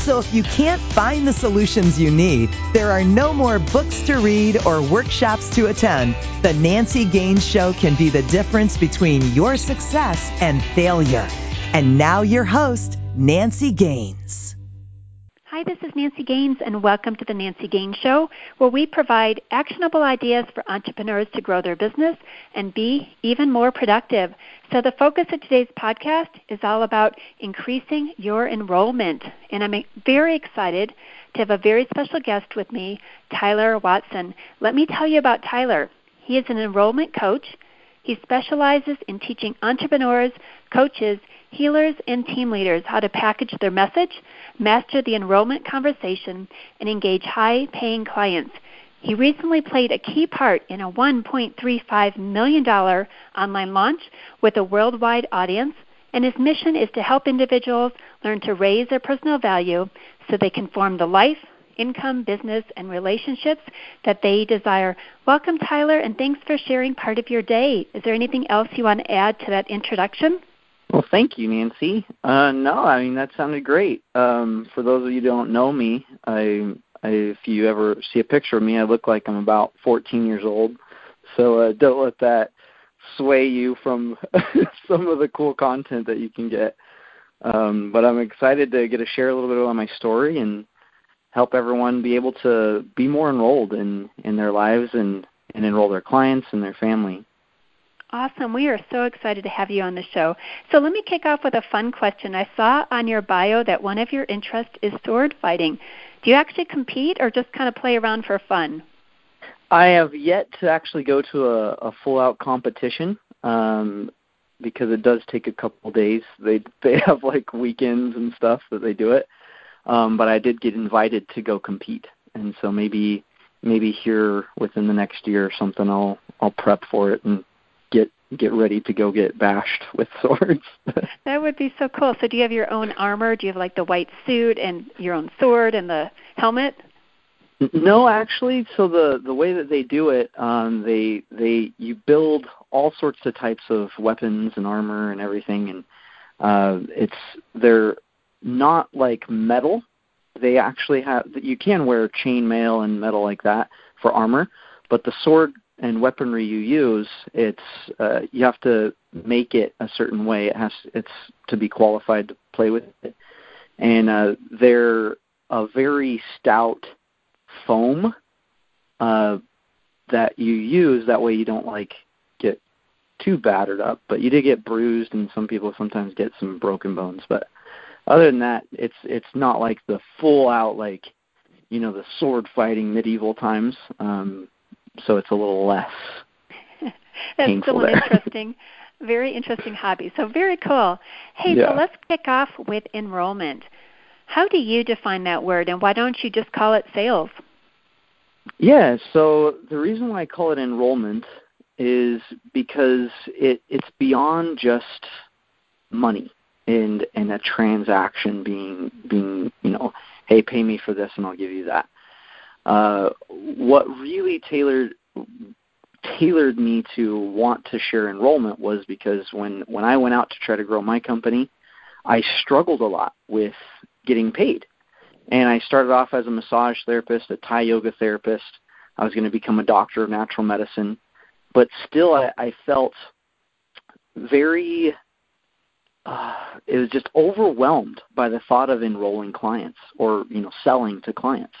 So if you can't find the solutions you need, there are no more books to read or workshops to attend. The Nancy Gaines Show can be the difference between your success and failure. And now your host, Nancy Gaines. Hi, this is Nancy Gaines, and welcome to the Nancy Gaines Show, where we provide actionable ideas for entrepreneurs to grow their business and be even more productive. So, the focus of today's podcast is all about increasing your enrollment. And I'm very excited to have a very special guest with me, Tyler Watson. Let me tell you about Tyler. He is an enrollment coach. He specializes in teaching entrepreneurs, coaches, healers, and team leaders how to package their message, master the enrollment conversation, and engage high paying clients. He recently played a key part in a $1.35 million online launch with a worldwide audience, and his mission is to help individuals learn to raise their personal value so they can form the life, income, business, and relationships that they desire. Welcome, Tyler, and thanks for sharing part of your day. Is there anything else you want to add to that introduction? Well, thank you, Nancy. Uh, no, I mean that sounded great. Um, for those of you who don't know me, I I, if you ever see a picture of me, I look like I'm about 14 years old. So uh, don't let that sway you from some of the cool content that you can get. Um, but I'm excited to get to share a little bit about my story and help everyone be able to be more enrolled in in their lives and and enroll their clients and their family. Awesome. We are so excited to have you on the show. So let me kick off with a fun question. I saw on your bio that one of your interests is sword fighting. Do you actually compete or just kind of play around for fun? I have yet to actually go to a, a full out competition um, because it does take a couple days. They they have like weekends and stuff that they do it. Um, but I did get invited to go compete, and so maybe maybe here within the next year or something, I'll I'll prep for it and get ready to go get bashed with swords. that would be so cool. So do you have your own armor? Do you have like the white suit and your own sword and the helmet? No, actually. So the the way that they do it, um, they they you build all sorts of types of weapons and armor and everything, and uh, it's they're not like metal. They actually have you can wear chainmail and metal like that for armor, but the sword and weaponry you use, it's uh, you have to make it a certain way. It has it's to be qualified to play with it, and uh, they're a very stout foam uh, that you use. That way, you don't like get too battered up, but you did get bruised, and some people sometimes get some broken bones. But other than that, it's it's not like the full out like you know the sword fighting medieval times. Um, so it's a little less. That's still an interesting, very interesting hobby. So very cool. Hey, yeah. so let's kick off with enrollment. How do you define that word, and why don't you just call it sales? Yeah, so the reason why I call it enrollment is because it, it's beyond just money and and a transaction being being you know, hey, pay me for this and I'll give you that. Uh, what really tailored tailored me to want to share enrollment was because when when I went out to try to grow my company, I struggled a lot with getting paid. And I started off as a massage therapist, a Thai yoga therapist. I was going to become a doctor of natural medicine, but still I, I felt very uh, it was just overwhelmed by the thought of enrolling clients or you know selling to clients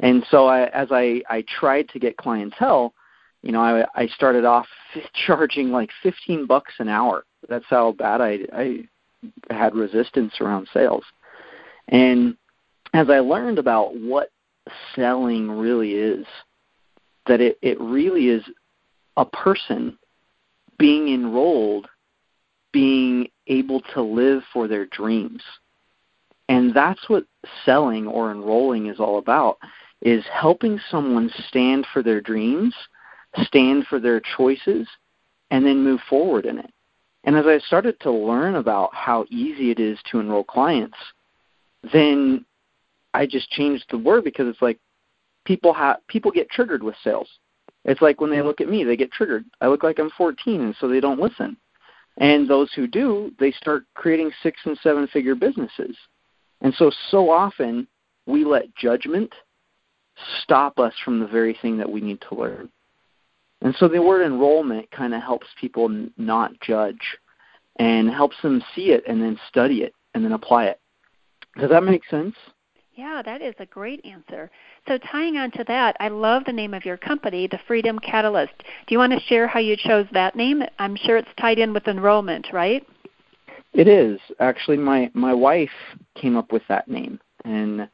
and so I, as I, I tried to get clientele, you know, I, I started off charging like 15 bucks an hour. That's how bad I, I had resistance around sales. And as I learned about what selling really is, that it, it really is a person being enrolled, being able to live for their dreams. And that's what selling or enrolling is all about is helping someone stand for their dreams, stand for their choices, and then move forward in it. And as I started to learn about how easy it is to enroll clients, then I just changed the word because it's like people have people get triggered with sales. It's like when they look at me, they get triggered. I look like I'm 14, and so they don't listen. And those who do, they start creating six and seven figure businesses. And so, so often we let judgment stop us from the very thing that we need to learn. And so the word enrollment kind of helps people n- not judge and helps them see it and then study it and then apply it. Does that make sense? Yeah, that is a great answer. So, tying on to that, I love the name of your company, the Freedom Catalyst. Do you want to share how you chose that name? I'm sure it's tied in with enrollment, right? It is. Actually, my my wife came up with that name, and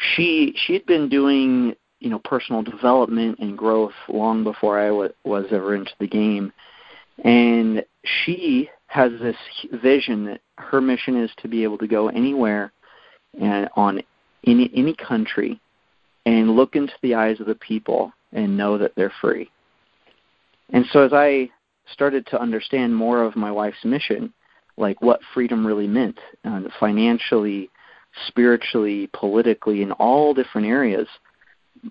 she she had been doing you know personal development and growth long before I w- was ever into the game, and she has this vision that her mission is to be able to go anywhere and on any any country and look into the eyes of the people and know that they're free. And so as I started to understand more of my wife's mission, like what freedom really meant, uh, financially, spiritually, politically, in all different areas,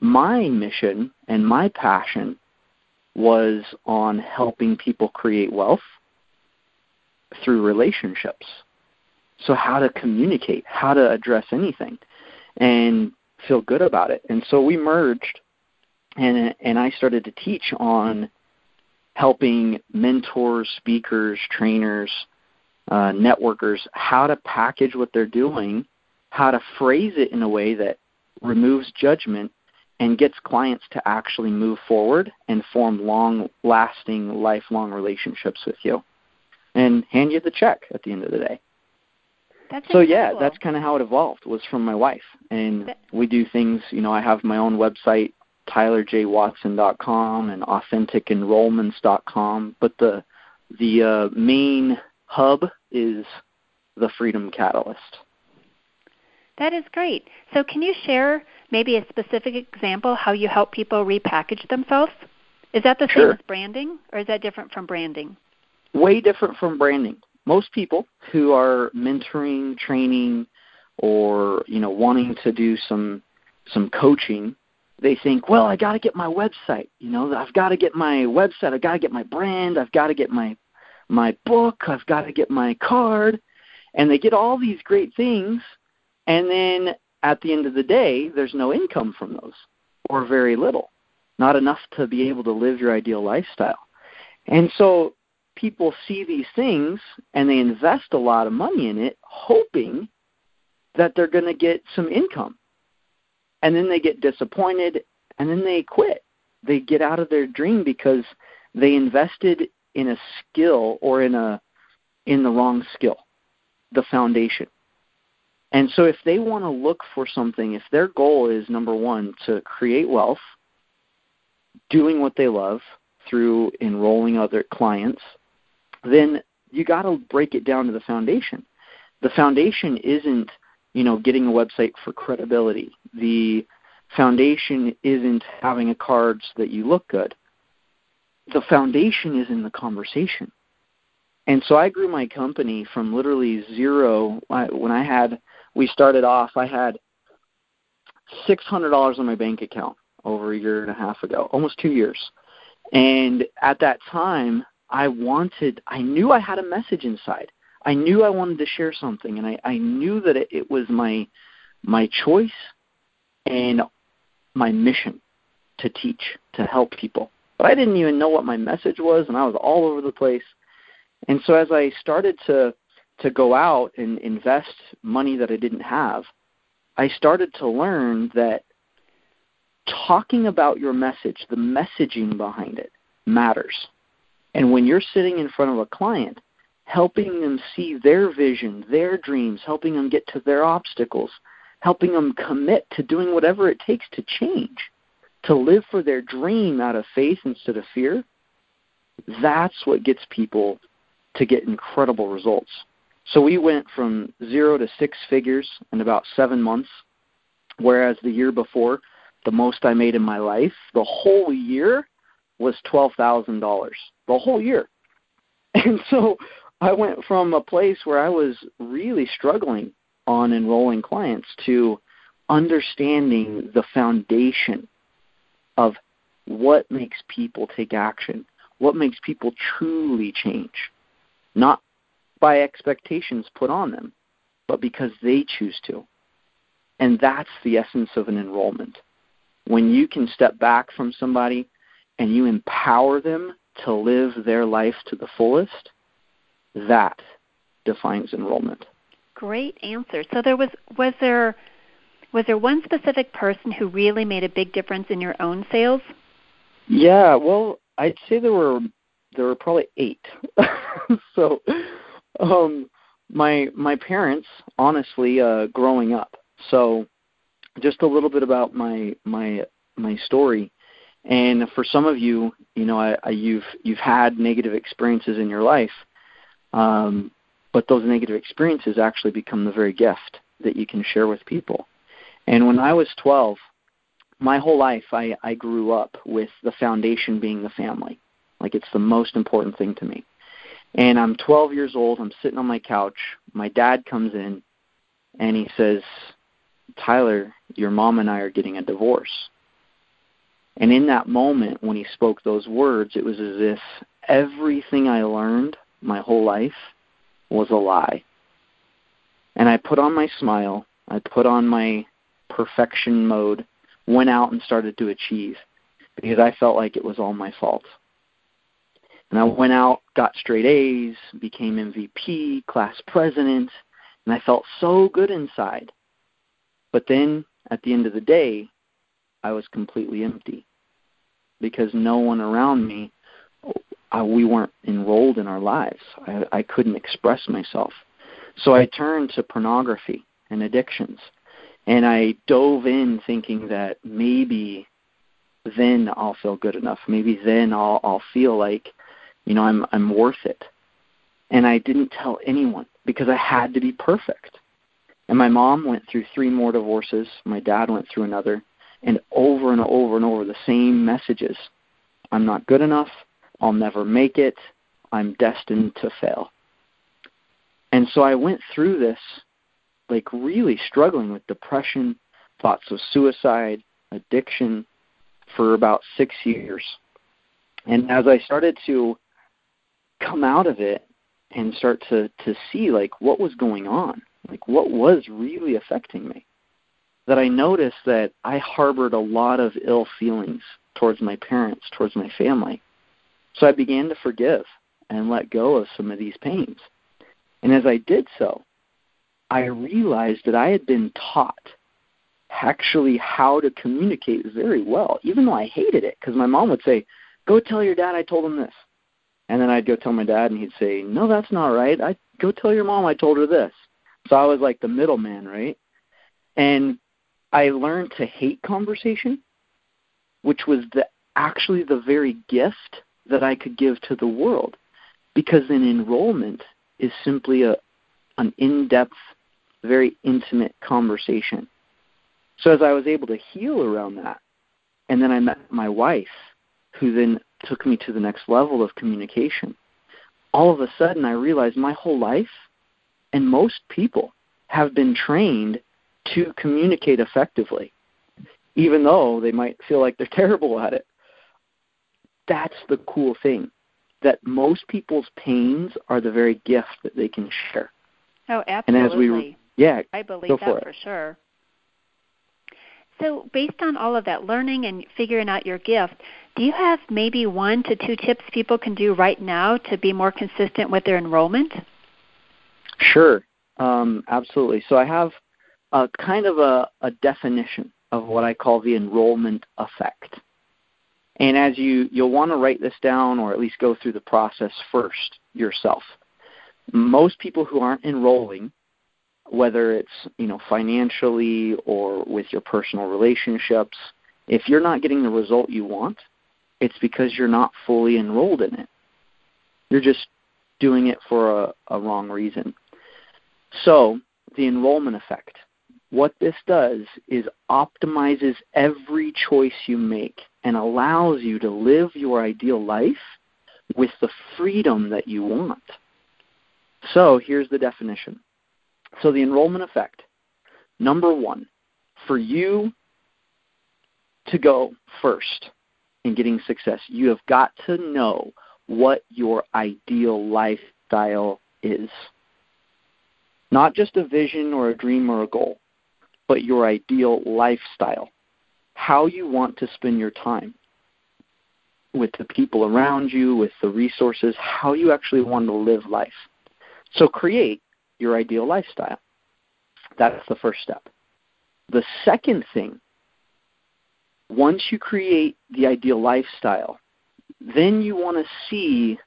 my mission and my passion was on helping people create wealth through relationships. So, how to communicate, how to address anything, and feel good about it. And so we merged, and and I started to teach on helping mentors, speakers, trainers, uh, networkers how to package what they're doing, how to phrase it in a way that removes judgment and gets clients to actually move forward and form long lasting lifelong relationships with you and hand you the check at the end of the day. That's so incredible. yeah that's kind of how it evolved was from my wife. And that, we do things you know i have my own website tylerjwatson.com and authenticenrollments.com but the the uh, main hub is the freedom catalyst that is great so can you share maybe a specific example how you help people repackage themselves? Is that the sure. same as branding, or is that different from branding? Way different from branding. Most people who are mentoring, training, or you know wanting to do some some coaching, they think, well, I got to get my website. You know, I've got to get my website. I've got to get my brand. I've got to get my my book. I've got to get my card, and they get all these great things, and then at the end of the day, there's no income from those, or very little, not enough to be able to live your ideal lifestyle. And so people see these things and they invest a lot of money in it, hoping that they're going to get some income. And then they get disappointed and then they quit. They get out of their dream because they invested in a skill or in a in the wrong skill, the foundation. And so if they want to look for something, if their goal is number one, to create wealth, doing what they love through enrolling other clients, then you got to break it down to the foundation. The foundation isn't, you know, getting a website for credibility. The foundation isn't having a card so that you look good. The foundation is in the conversation. And so I grew my company from literally zero when I had we started off, I had six hundred dollars in my bank account over a year and a half ago, almost two years. And at that time, I wanted, I knew I had a message inside. I knew I wanted to share something, and I, I knew that it, it was my my choice and my mission to teach, to help people. But I didn't even know what my message was, and I was all over the place. And so as I started to to go out and invest money that I didn't have, I started to learn that talking about your message, the messaging behind it, matters. And when you're sitting in front of a client, helping them see their vision, their dreams, helping them get to their obstacles, helping them commit to doing whatever it takes to change, to live for their dream out of faith instead of fear, that's what gets people to get incredible results. So we went from zero to six figures in about seven months, whereas the year before, the most I made in my life, the whole year, was twelve thousand dollars. The whole year. And so I went from a place where I was really struggling on enrolling clients to understanding the foundation of what makes people take action, what makes people truly change, not by expectations put on them, but because they choose to. And that's the essence of an enrollment. When you can step back from somebody and you empower them to live their life to the fullest, that defines enrollment. Great answer. So there was was there was there one specific person who really made a big difference in your own sales? Yeah, well, I'd say there were there were probably eight. so, um, my my parents, honestly, uh, growing up. So, just a little bit about my my my story. And for some of you, you know, I, I, you've you've had negative experiences in your life, um, but those negative experiences actually become the very gift that you can share with people. And when I was 12, my whole life I, I grew up with the foundation being the family. Like it's the most important thing to me. And I'm 12 years old. I'm sitting on my couch. My dad comes in and he says, Tyler, your mom and I are getting a divorce. And in that moment, when he spoke those words, it was as if everything I learned my whole life was a lie. And I put on my smile, I put on my perfection mode, went out and started to achieve because I felt like it was all my fault. And I went out, got straight A's, became MVP, class president, and I felt so good inside. But then at the end of the day, I was completely empty because no one around me, uh, we weren't enrolled in our lives. I, I couldn't express myself. So I turned to pornography and addictions. And I dove in thinking that maybe then I'll feel good enough. Maybe then I'll I'll feel like, you know, I'm I'm worth it. And I didn't tell anyone because I had to be perfect. And my mom went through three more divorces. My dad went through another and over and over and over the same messages. I'm not good enough. I'll never make it. I'm destined to fail. And so I went through this like really struggling with depression, thoughts of suicide, addiction for about 6 years. And as I started to come out of it and start to to see like what was going on, like what was really affecting me, that I noticed that I harbored a lot of ill feelings towards my parents, towards my family. So I began to forgive and let go of some of these pains. And as I did so, I realized that I had been taught actually how to communicate very well, even though I hated it, because my mom would say, Go tell your dad I told him this. And then I'd go tell my dad, and he'd say, No, that's not right. I go tell your mom I told her this. So I was like the middleman, right? And I learned to hate conversation, which was the actually the very gift that I could give to the world, because an enrollment is simply a an in-depth, very intimate conversation. So as I was able to heal around that, and then I met my wife, who then took me to the next level of communication. All of a sudden, I realized my whole life, and most people have been trained to communicate effectively, even though they might feel like they're terrible at it. That's the cool thing that most people's pains are the very gift that they can share. Oh, absolutely. And as we, yeah, I believe that for, for sure. So, based on all of that learning and figuring out your gift, do you have maybe one to two tips people can do right now to be more consistent with their enrollment? Sure, um, absolutely. So, I have a kind of a, a definition of what I call the enrollment effect. And as you you'll want to write this down or at least go through the process first yourself. Most people who aren't enrolling, whether it's you know financially or with your personal relationships, if you're not getting the result you want, it's because you're not fully enrolled in it. You're just doing it for a, a wrong reason. So the enrollment effect what this does is optimizes every choice you make and allows you to live your ideal life with the freedom that you want. So here's the definition. So the enrollment effect. Number one, for you to go first in getting success, you have got to know what your ideal lifestyle is. Not just a vision or a dream or a goal, but your ideal lifestyle. How you want to spend your time with the people around you, with the resources, how you actually want to live life. So create your ideal lifestyle. That's the first step. The second thing, once you create the ideal lifestyle, then you want to see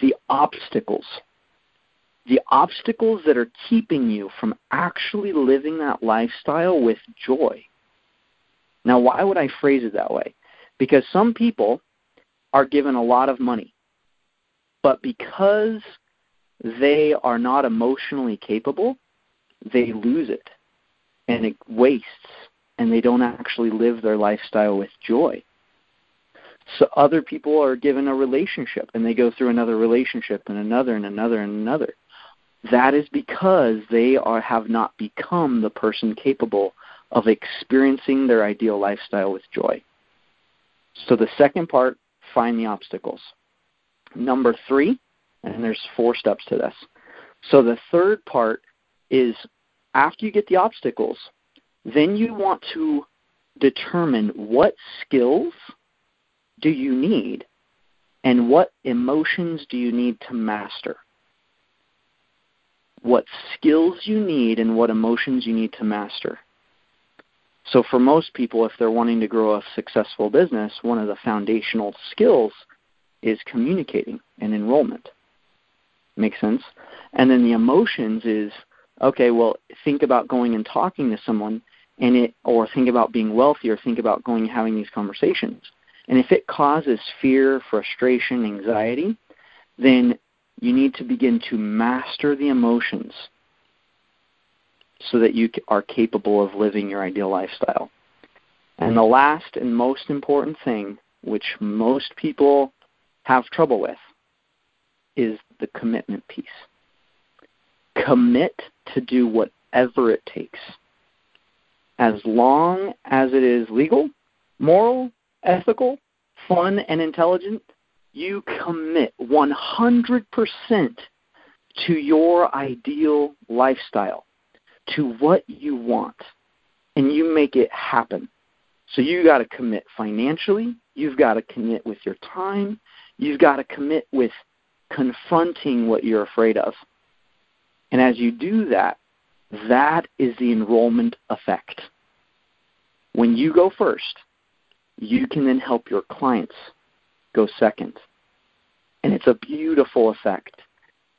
the obstacles. The obstacles that are keeping you from actually living that lifestyle with joy. Now, why would I phrase it that way? Because some people are given a lot of money, but because they are not emotionally capable, they lose it and it wastes and they don't actually live their lifestyle with joy. So other people are given a relationship and they go through another relationship and another and another and another. That is because they are have not become the person capable of experiencing their ideal lifestyle with joy. So the second part, find the obstacles. Number 3, and there's four steps to this. So the third part is after you get the obstacles, then you want to determine what skills do you need and what emotions do you need to master. What skills you need and what emotions you need to master. So, for most people, if they're wanting to grow a successful business, one of the foundational skills is communicating and enrollment. Makes sense? And then the emotions is okay, well, think about going and talking to someone and it or think about being wealthy or think about going having these conversations. And if it causes fear, frustration, anxiety, then you need to begin to master the emotions so that you are capable of living your ideal lifestyle. And the last and most important thing, which most people have trouble with, is the commitment piece. Commit to do whatever it takes. As long as it is legal, moral, ethical, fun, and intelligent, you commit 100% to your ideal lifestyle, to what you want, and you make it happen. So you got to commit financially, you've got to commit with your time, you've got to commit with confronting what you're afraid of. And as you do that, that is the enrollment effect. When you go first, you can then help your clients go second. And it's a beautiful effect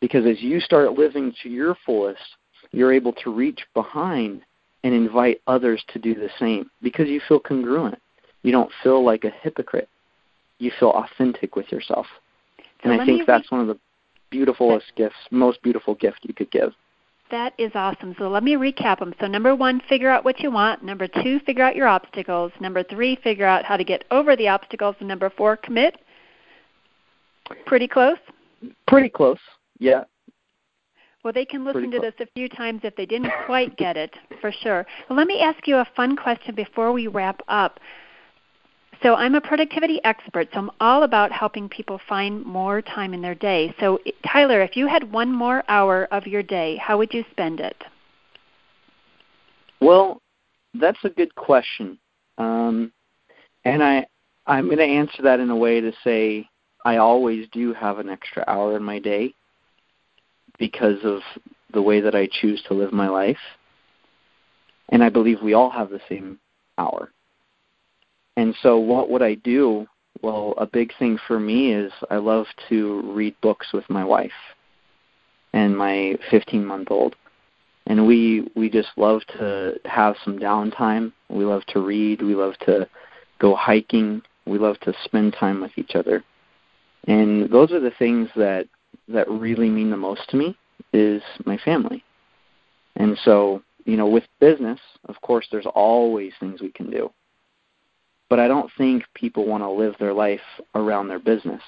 because as you start living to your fullest, you're able to reach behind and invite others to do the same because you feel congruent. You don't feel like a hypocrite. You feel authentic with yourself. And I think that's one of the beautifulest gifts, most beautiful gift you could give. That is awesome. So let me recap them. So number one, figure out what you want. Number two, figure out your obstacles. Number three, figure out how to get over the obstacles. And number four, commit. Pretty close. Pretty close. Yeah. Well, they can listen to this a few times if they didn't quite get it, for sure. Well, let me ask you a fun question before we wrap up. So I'm a productivity expert, so I'm all about helping people find more time in their day. So Tyler, if you had one more hour of your day, how would you spend it? Well, that's a good question, um, and I I'm going to answer that in a way to say I always do have an extra hour in my day because of the way that I choose to live my life, and I believe we all have the same hour. And so, what would I do? Well, a big thing for me is I love to read books with my wife and my 15 month old. And we we just love to have some downtime. We love to read. We love to go hiking. We love to spend time with each other. And those are the things that that really mean the most to me is my family. And so, you know, with business, of course, there's always things we can do but I don't think people want to live their life around their business.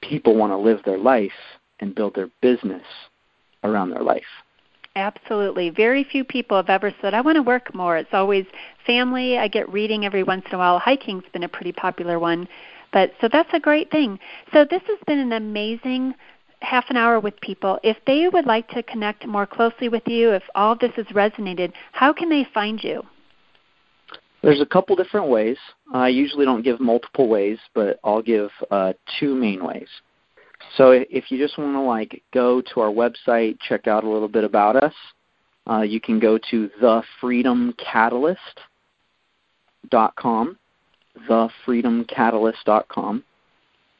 People want to live their life and build their business around their life. Absolutely. Very few people have ever said, I want to work more. It's always family. I get reading every once in a while. Hiking's been a pretty popular one. But so that's a great thing. So this has been an amazing half an hour with people. If they would like to connect more closely with you, if all of this has resonated, how can they find you? There's a couple different ways. I usually don't give multiple ways, but I'll give uh, two main ways. So if you just want to like go to our website, check out a little bit about us, uh, you can go to thefreedomcatalyst.com, thefreedomcatalyst.com.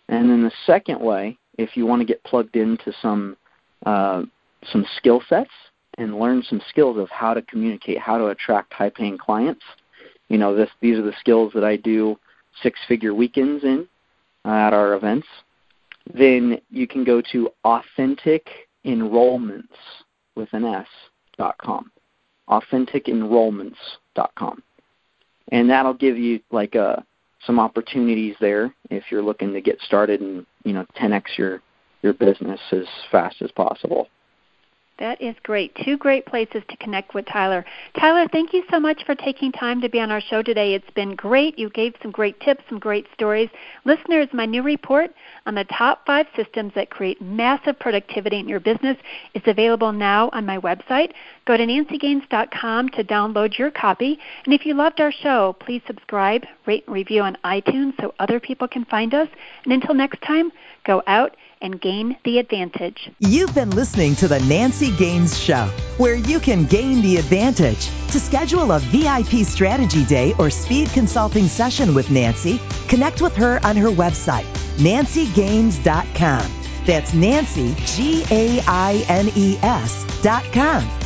And then the second way, if you want to get plugged into some uh, some skill sets and learn some skills of how to communicate, how to attract high-paying clients, you know, this, these are the skills that I do six-figure weekends in uh, at our events. Then you can go to authenticenrollments with an S dot com, authenticenrollments.com, and that'll give you like a uh, some opportunities there if you're looking to get started and you know 10x your your business as fast as possible. That is great. Two great places to connect with Tyler. Tyler, thank you so much for taking time to be on our show today. It's been great. You gave some great tips, some great stories. Listeners, my new report on the top five systems that create massive productivity in your business is available now on my website. Go to nancygaines.com to download your copy. And if you loved our show, please subscribe, rate, and review on iTunes so other people can find us. And until next time, go out and gain the advantage. You've been listening to The Nancy Gaines Show, where you can gain the advantage. To schedule a VIP strategy day or speed consulting session with Nancy, connect with her on her website, nancygaines.com. That's Nancy, G A I N E S dot com.